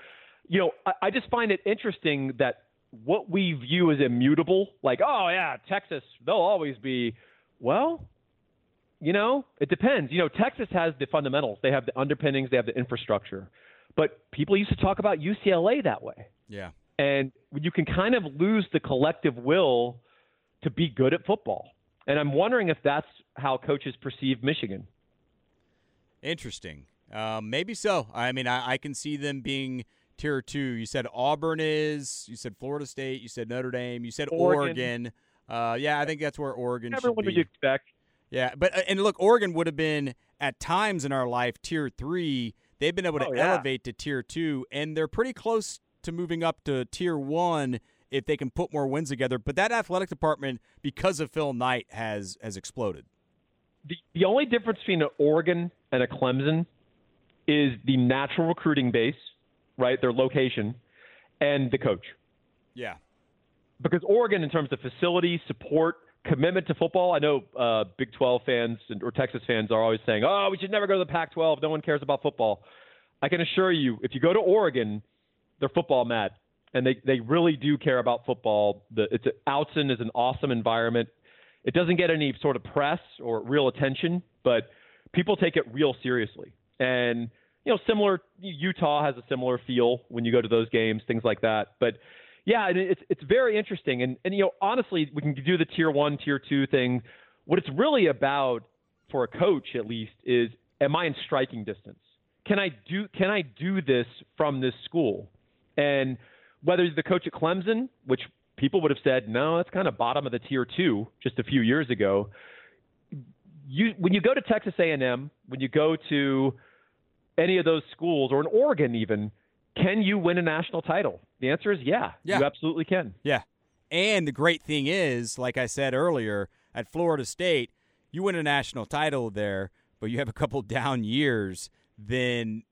you know, I, I just find it interesting that what we view as immutable, like, oh yeah, Texas, they'll always be. Well, you know, it depends. You know, Texas has the fundamentals. They have the underpinnings. They have the infrastructure. But people used to talk about UCLA that way. Yeah. And you can kind of lose the collective will to be good at football. And I'm wondering if that's how coaches perceive Michigan. Interesting. Um, maybe so. I mean, I, I can see them being tier two. You said Auburn is. You said Florida State. You said Notre Dame. You said Oregon. Oregon. Uh, yeah, I think that's where Oregon Everyone should be. would expect. Yeah, but uh, and look, Oregon would have been at times in our life tier three. They've been able to oh, yeah. elevate to tier two, and they're pretty close to moving up to tier one if they can put more wins together. But that athletic department, because of Phil Knight, has has exploded. The the only difference between an Oregon and a Clemson is the natural recruiting base, right? Their location, and the coach. Yeah. Because Oregon, in terms of facility support commitment to football. I know uh, Big 12 fans and, or Texas fans are always saying, "Oh, we should never go to the Pac-12. No one cares about football." I can assure you, if you go to Oregon, they're football mad, and they they really do care about football. The it's Autzen is an awesome environment. It doesn't get any sort of press or real attention, but people take it real seriously. And you know, similar Utah has a similar feel when you go to those games, things like that. But yeah, it's it's very interesting, and and you know honestly, we can do the tier one, tier two thing. What it's really about for a coach, at least, is am I in striking distance? Can I do can I do this from this school? And whether he's the coach at Clemson, which people would have said no, that's kind of bottom of the tier two just a few years ago. You when you go to Texas A&M, when you go to any of those schools, or in Oregon even, can you win a national title? The answer is yeah. Yeah. You absolutely can. Yeah. And the great thing is, like I said earlier, at Florida State, you win a national title there, but you have a couple [laughs] down years, then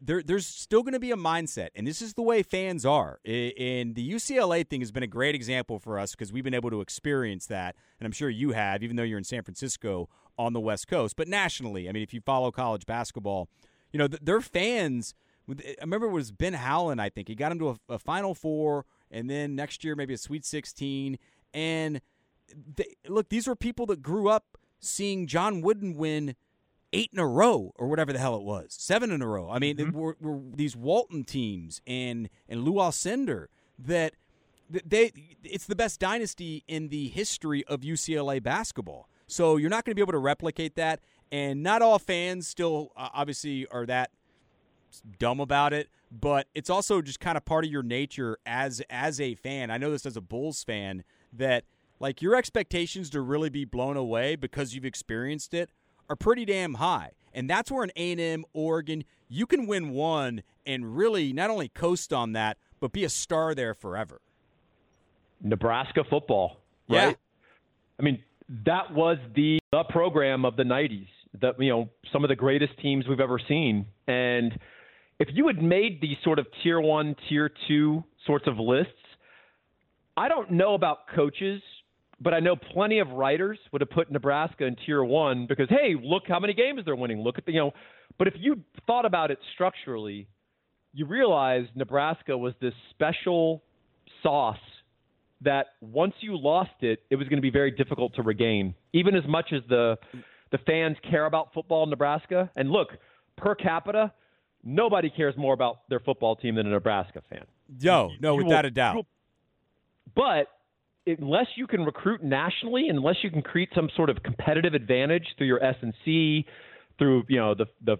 there, there's still going to be a mindset. And this is the way fans are. And the UCLA thing has been a great example for us because we've been able to experience that. And I'm sure you have, even though you're in San Francisco on the West Coast. But nationally, I mean, if you follow college basketball, you know, their fans – I remember it was Ben Howland. I think he got him to a, a Final Four, and then next year maybe a Sweet 16. And they, look, these were people that grew up seeing John Wooden win eight in a row or whatever the hell it was, seven in a row. I mean, mm-hmm. were, were, these Walton teams and and Lou Alcindor that they it's the best dynasty in the history of UCLA basketball. So you're not going to be able to replicate that, and not all fans still uh, obviously are that dumb about it, but it's also just kind of part of your nature as as a fan. I know this as a Bulls fan that like your expectations to really be blown away because you've experienced it are pretty damn high. And that's where an A&M, Oregon, you can win one and really not only coast on that, but be a star there forever. Nebraska football, right? Yeah. I mean, that was the, the program of the 90s. The, you know, some of the greatest teams we've ever seen. And if you had made these sort of tier one, tier two sorts of lists, I don't know about coaches, but I know plenty of writers would have put Nebraska in tier one because, hey, look how many games they're winning. Look at the, you know, but if you thought about it structurally, you realize Nebraska was this special sauce that once you lost it, it was going to be very difficult to regain. Even as much as the the fans care about football in Nebraska, and look, per capita, nobody cares more about their football team than a Nebraska fan. No, no, you without will, a doubt. But unless you can recruit nationally, unless you can create some sort of competitive advantage through your S and C, through you know the the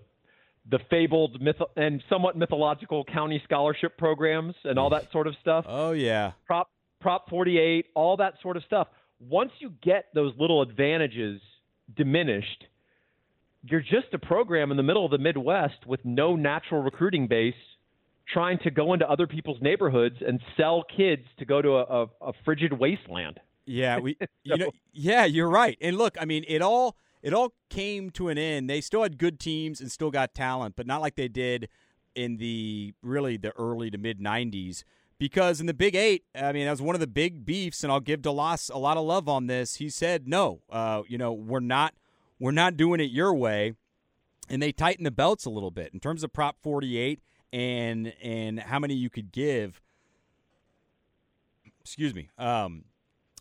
the fabled myth and somewhat mythological county scholarship programs and all that sort of stuff. Oh yeah, prop prop 48, all that sort of stuff. Once you get those little advantages diminished, you're just a program in the middle of the Midwest with no natural recruiting base trying to go into other people's neighborhoods and sell kids to go to a, a, a frigid wasteland. Yeah, we [laughs] you know yeah, you're right. And look, I mean, it all it all came to an end. They still had good teams and still got talent, but not like they did in the really the early to mid 90s because in the Big Eight, I mean, that was one of the big beefs, and I'll give DeLoss a lot of love on this. He said, "No, uh, you know, we're not, we're not doing it your way," and they tightened the belts a little bit in terms of Prop 48 and and how many you could give. Excuse me. Um,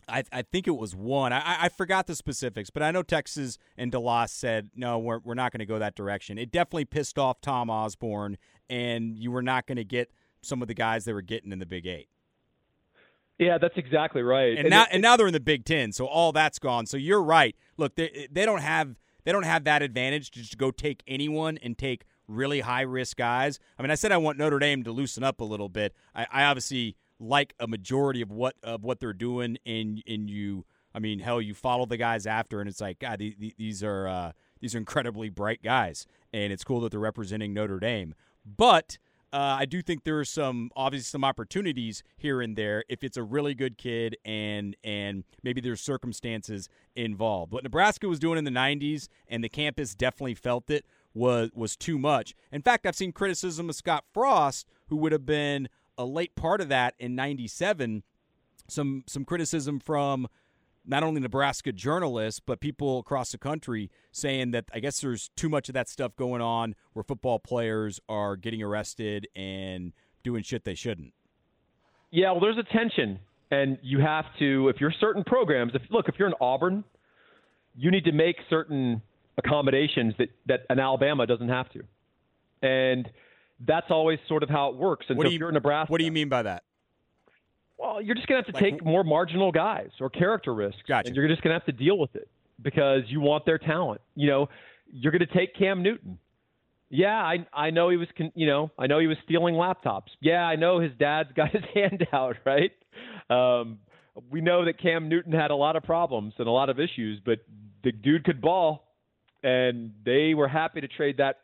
I, I think it was one. I, I forgot the specifics, but I know Texas and DeLoss said, no, we're, we're not going to go that direction. It definitely pissed off Tom Osborne, and you were not going to get some of the guys they were getting in the Big Eight. Yeah, that's exactly right. And, and now, it, and now they're in the Big Ten, so all that's gone. So you're right. Look, they they don't have they don't have that advantage to just go take anyone and take really high risk guys. I mean, I said I want Notre Dame to loosen up a little bit. I, I obviously like a majority of what of what they're doing, and and you, I mean, hell, you follow the guys after, and it's like, God, these, these are uh, these are incredibly bright guys, and it's cool that they're representing Notre Dame, but uh, I do think there are some obviously some opportunities here and there if it's a really good kid and and maybe there's circumstances involved. What Nebraska was doing in the '90s and the campus definitely felt it was was too much. In fact, I've seen criticism of Scott Frost, who would have been a late part of that in '97. Some some criticism from not only Nebraska journalists, but people across the country saying that I guess there's too much of that stuff going on where football players are getting arrested and doing shit they shouldn't. Yeah, well, there's a tension, and you have to, if you're certain programs, if look, if you're in Auburn, you need to make certain accommodations that, that an Alabama doesn't have to. And that's always sort of how it works. And what so do you, if you're Nebraska. What do you mean by that? Well, you're just going to have to like, take more marginal guys or character risks. Gotcha. And you're just going to have to deal with it because you want their talent. You know, you're going to take Cam Newton. Yeah, I I know he was you know I know he was stealing laptops. Yeah, I know his dad's [laughs] got his hand out, right? Um, we know that Cam Newton had a lot of problems and a lot of issues, but the dude could ball, and they were happy to trade that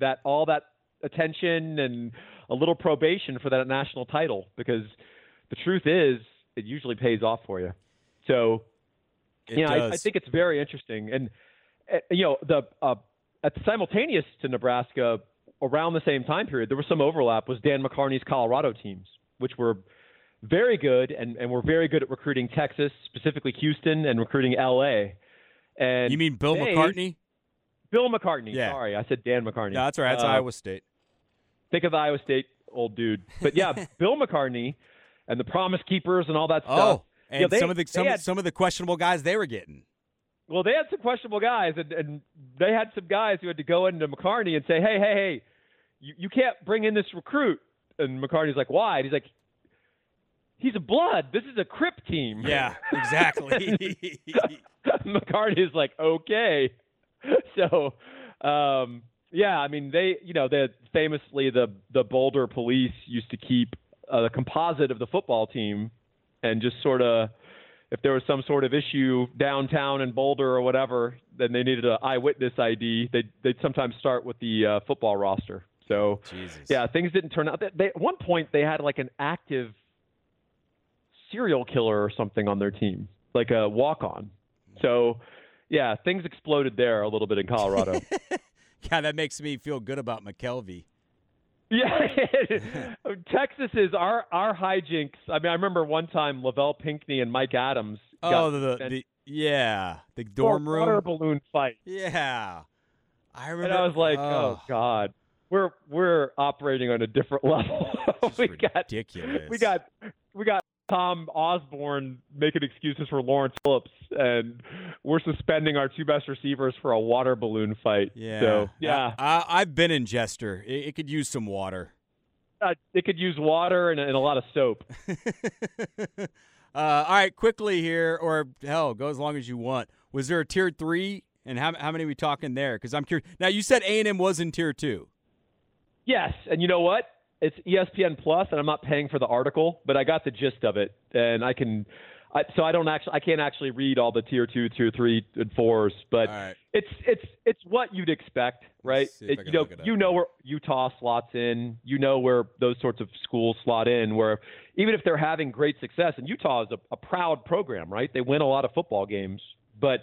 that all that attention and a little probation for that national title because the truth is, it usually pays off for you. So, it you know, I, I, think it's very interesting. And uh, you know, the uh, at simultaneous to Nebraska, around the same time period, there was some overlap. Was Dan McCarney's Colorado teams, which were very good and, and were very good at recruiting Texas, specifically Houston, and recruiting L.A. And you mean Bill they, McCartney? Bill McCartney. Yeah. Sorry, I said Dan McCartney. No, that's right. That's uh, Iowa State. Think of Iowa State, old dude. But yeah, [laughs] Bill McCartney and the Promise Keepers and all that oh, stuff. Oh, and you know, they, some of the some, had, some of the questionable guys they were getting. Well, they had some questionable guys, and, and they had some guys who had to go into McCartney and say, "Hey, hey, hey, you, you can't bring in this recruit." And McCartney's like, "Why?" And he's like, "He's a blood. This is a Crip team." Yeah, [laughs] exactly. [laughs] McCartney's like, "Okay." [laughs] So, um, yeah, I mean, they, you know, they famously the the Boulder police used to keep a composite of the football team and just sort of if there was some sort of issue downtown in Boulder or whatever, then they needed an eyewitness ID. They'd, they'd sometimes start with the uh, football roster. So, Jesus. yeah, things didn't turn out. They, they, at one point, they had like an active serial killer or something on their team, like a walk on. So, yeah, things exploded there a little bit in Colorado. [laughs] yeah, that makes me feel good about McKelvey. Yeah, [laughs] Texas is our our hijinks. I mean, I remember one time Lovell Pinkney and Mike Adams. Oh, the, the yeah, the dorm room water balloon fight. Yeah, I remember. And I was like, oh, oh God, we're we're operating on a different [laughs] level. we ridiculous. got we got we got Tom Osborne making excuses for Lawrence Phillips, and we're suspending our two best receivers for a water balloon fight. Yeah, so, yeah. I, have been in Jester. It, it, could use some water. Uh, it could use water and, and a lot of soap. [laughs] uh, all right, quickly here, or hell, go as long as you want. Was there a tier three, and how how many are we talking there? Because I'm curious. Now you said A and M was in tier two. Yes, and you know what? It's ESPN Plus, and I'm not paying for the article, but I got the gist of it, and I can. I, so I don't actually, I can't actually read all the tier two, tier three, and fours, but right. it's it's it's what you'd expect, right? It, you know, you know where Utah slots in, you know where those sorts of schools slot in, where even if they're having great success, and Utah is a, a proud program, right? They win a lot of football games, but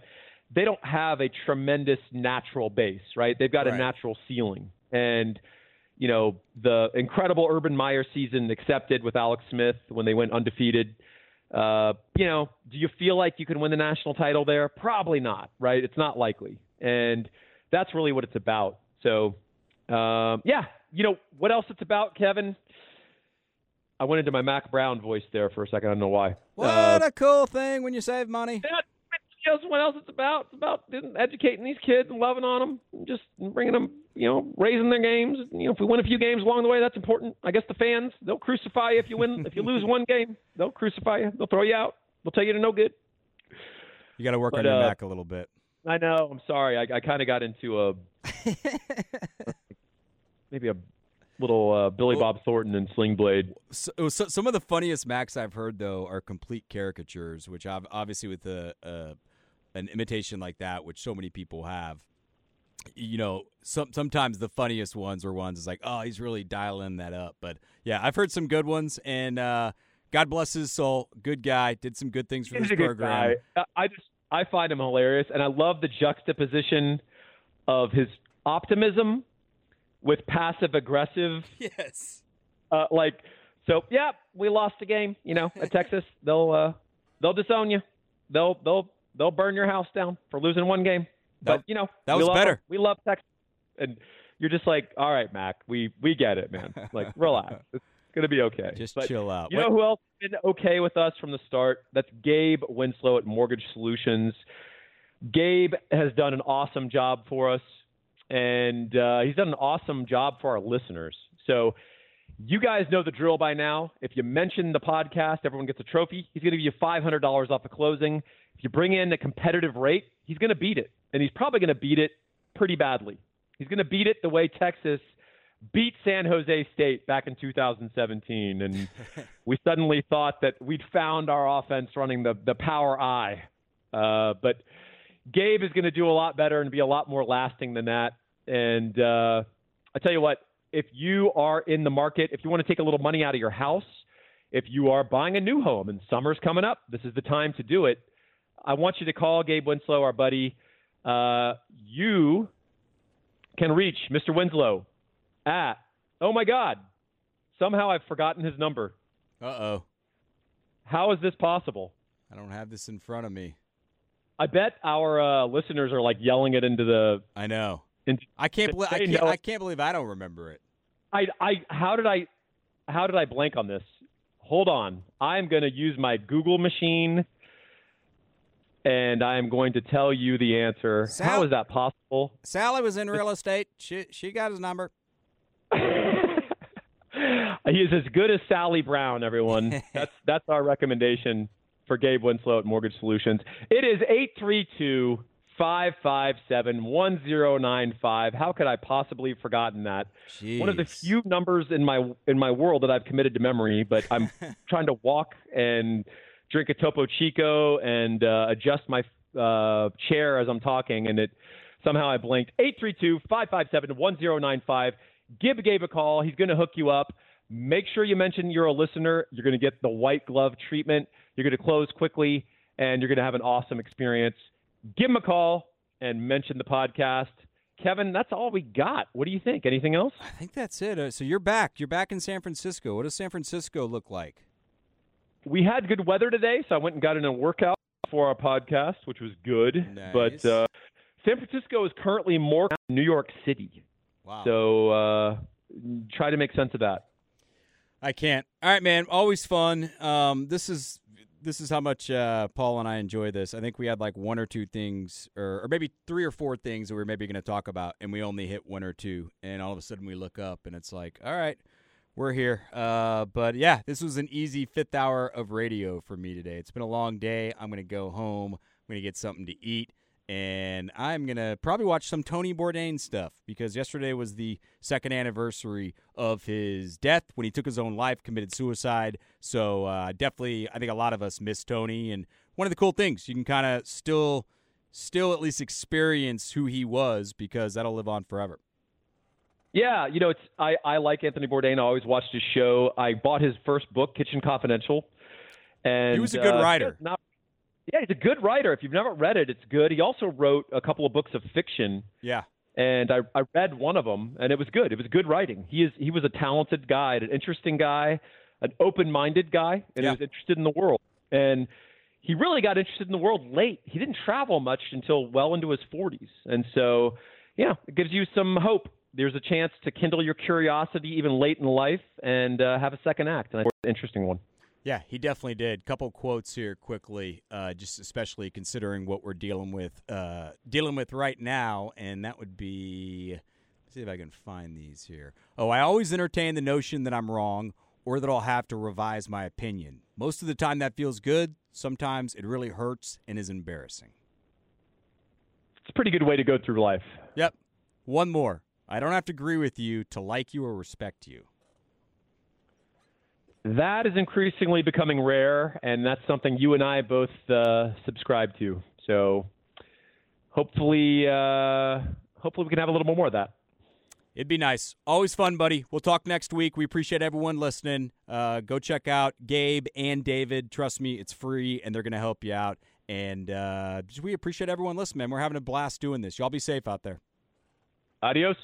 they don't have a tremendous natural base, right? They've got right. a natural ceiling, and you know, the incredible Urban Meyer season accepted with Alex Smith when they went undefeated. Uh, you know, do you feel like you can win the national title there? Probably not, right? It's not likely. And that's really what it's about. So, um, yeah, you know, what else it's about, Kevin? I went into my Mack Brown voice there for a second. I don't know why. What uh, a cool thing when you save money. That, you know, what else it's about. It's about educating these kids and loving on them, and just bringing them, you know, raising their games. You know, if we win a few games along the way, that's important. I guess the fans they'll crucify you if you win. if you lose one game, they'll crucify you. They'll throw you out. They'll tell you to no good. You got to work but, on your uh, back a little bit. I know. I'm sorry. I, I kind of got into a [laughs] maybe a little uh, Billy Bob Thornton and Sling Blade. So, so, some of the funniest Macks I've heard though are complete caricatures, which I've obviously with the uh, an imitation like that, which so many people have, you know, some sometimes the funniest ones are ones is like, oh, he's really dialing that up. But yeah, I've heard some good ones, and uh, God bless his soul, good guy, did some good things for he's this program. I just I find him hilarious, and I love the juxtaposition of his optimism with passive aggressive. [laughs] Yes. Uh, like so, yeah, we lost the game. You know, at [laughs] Texas, they'll uh, they'll disown you. They'll they'll they'll burn your house down for losing one game. But you know that was we better. We love Texas, and you're just like, all right, Mack, we we get it, man. Like [laughs] relax, it's gonna be okay. Just but chill out. You know who else has been okay with us from the start? That's Gabe Winslow at Mortgage Solutions. Gabe has done an awesome job for us, and uh, he's done an awesome job for our listeners. So. You guys know the drill by now. If you mention the podcast, everyone gets a trophy. He's going to give you $500 off the closing. If you bring in a competitive rate, he's going to beat it. And he's probably going to beat it pretty badly. He's going to beat it the way Texas beat San Jose State back in 2017. And [laughs] we suddenly thought that we'd found our offense running the, the power I. Uh, but Gabe is going to do a lot better and be a lot more lasting than that. And uh, I tell you what, if you are in the market, if you want to take a little money out of your house, if you are buying a new home and summer's coming up, this is the time to do it. I want you to call Gabe Winslow, our buddy. Uh, you can reach Mr. Winslow at, oh my God, somehow I've forgotten his number. Uh oh. How is this possible? I don't have this in front of me. I bet our uh, listeners are like yelling it into the. I know. Into, I can't believe I can't, I can't believe I don't remember it. I I how did I how did I blank on this? Hold on. I'm going to use my Google machine and I am going to tell you the answer. Sal- How is that possible? Sally was in real estate. She she got his number. [laughs] he is as good as Sally Brown. Everyone, [laughs] that's that's our recommendation for Gabe Winslow at Mortgage Solutions. It is eight three two five five seven one zero nine five. How could I possibly have forgotten that? Jeez. One of the few numbers in my in my world that I've committed to memory, but I'm [laughs] trying to walk and drink a Topo Chico and uh, adjust my uh, chair as I'm talking, and it somehow I blinked. 832-557-1095. Give Gabe a call. He's going to hook you up. Make sure you mention you're a listener. You're going to get the white glove treatment. You're going to close quickly, and you're going to have an awesome experience. give him a call and mention the podcast. Kevin, that's all we got. What do you think? Anything else? I think that's it. Uh, so you're back. You're back in San Francisco. What does San Francisco look like? We had good weather today, so I went and got in a workout for our podcast, which was good. Nice. But uh, San Francisco is currently more New York City. Wow. So uh, try to make sense of that. I can't. All right, man. Always fun. Um, this is this is how much uh, Paul and I enjoy this. I think we had like one or two things, or, or maybe three or four things that we are maybe going to talk about, and we only hit one or two, and all of a sudden we look up and it's like, all right, we're here. Uh, but yeah, this was an easy fifth hour of radio for me today. It's been a long day. I'm to go home. I'm to get something to eat and I'm gonna probably watch some Tony Bourdain stuff because yesterday was the second anniversary of his death when he took his own life, committed suicide. So uh, definitely, I think a lot of us miss Tony, and one of the cool things you can kind of still, still at least experience who he was because that'll live on forever. Yeah, you know, it's I, I like Anthony Bourdain. I always watched his show. I bought his first book, Kitchen Confidential, and he was a good uh, writer. Not yeah, he's a good writer. If you've never read it, it's good. He also wrote a couple of books of fiction. Yeah. And I, I read one of them, and it was good. It was good writing. He is he was a talented guy, an interesting guy, an open-minded guy, and yeah. he was interested in the world. And he really got interested in the world late. He didn't travel much until well into his 40s, and so yeah, it gives you some hope. There's a chance to kindle your curiosity even late in life and uh, have a second act. And I think it's an interesting one. Yeah, he definitely did. Couple quotes here quickly, uh, just especially considering what we're dealing with uh, dealing with right now, and that would be. Let's see if I can find these here. Oh, I always entertain the notion that I'm wrong or that I'll have to revise my opinion. Most of the time, that feels good. Sometimes it really hurts and is embarrassing. It's a pretty good way to go through life. Yep. One more. I don't have to agree with you to like you or respect you. That is increasingly becoming rare, and that's something you and I both uh, subscribe to. So hopefully, uh, hopefully we can have a little more of that. It'd be nice. Always fun, buddy. We'll talk next week. We appreciate everyone listening. Uh, go check out Gabe and David. Trust me, it's free, and they're going to help you out. And uh, we appreciate everyone listening, man. We're having a blast doing this. Y'all be safe out there. Adios.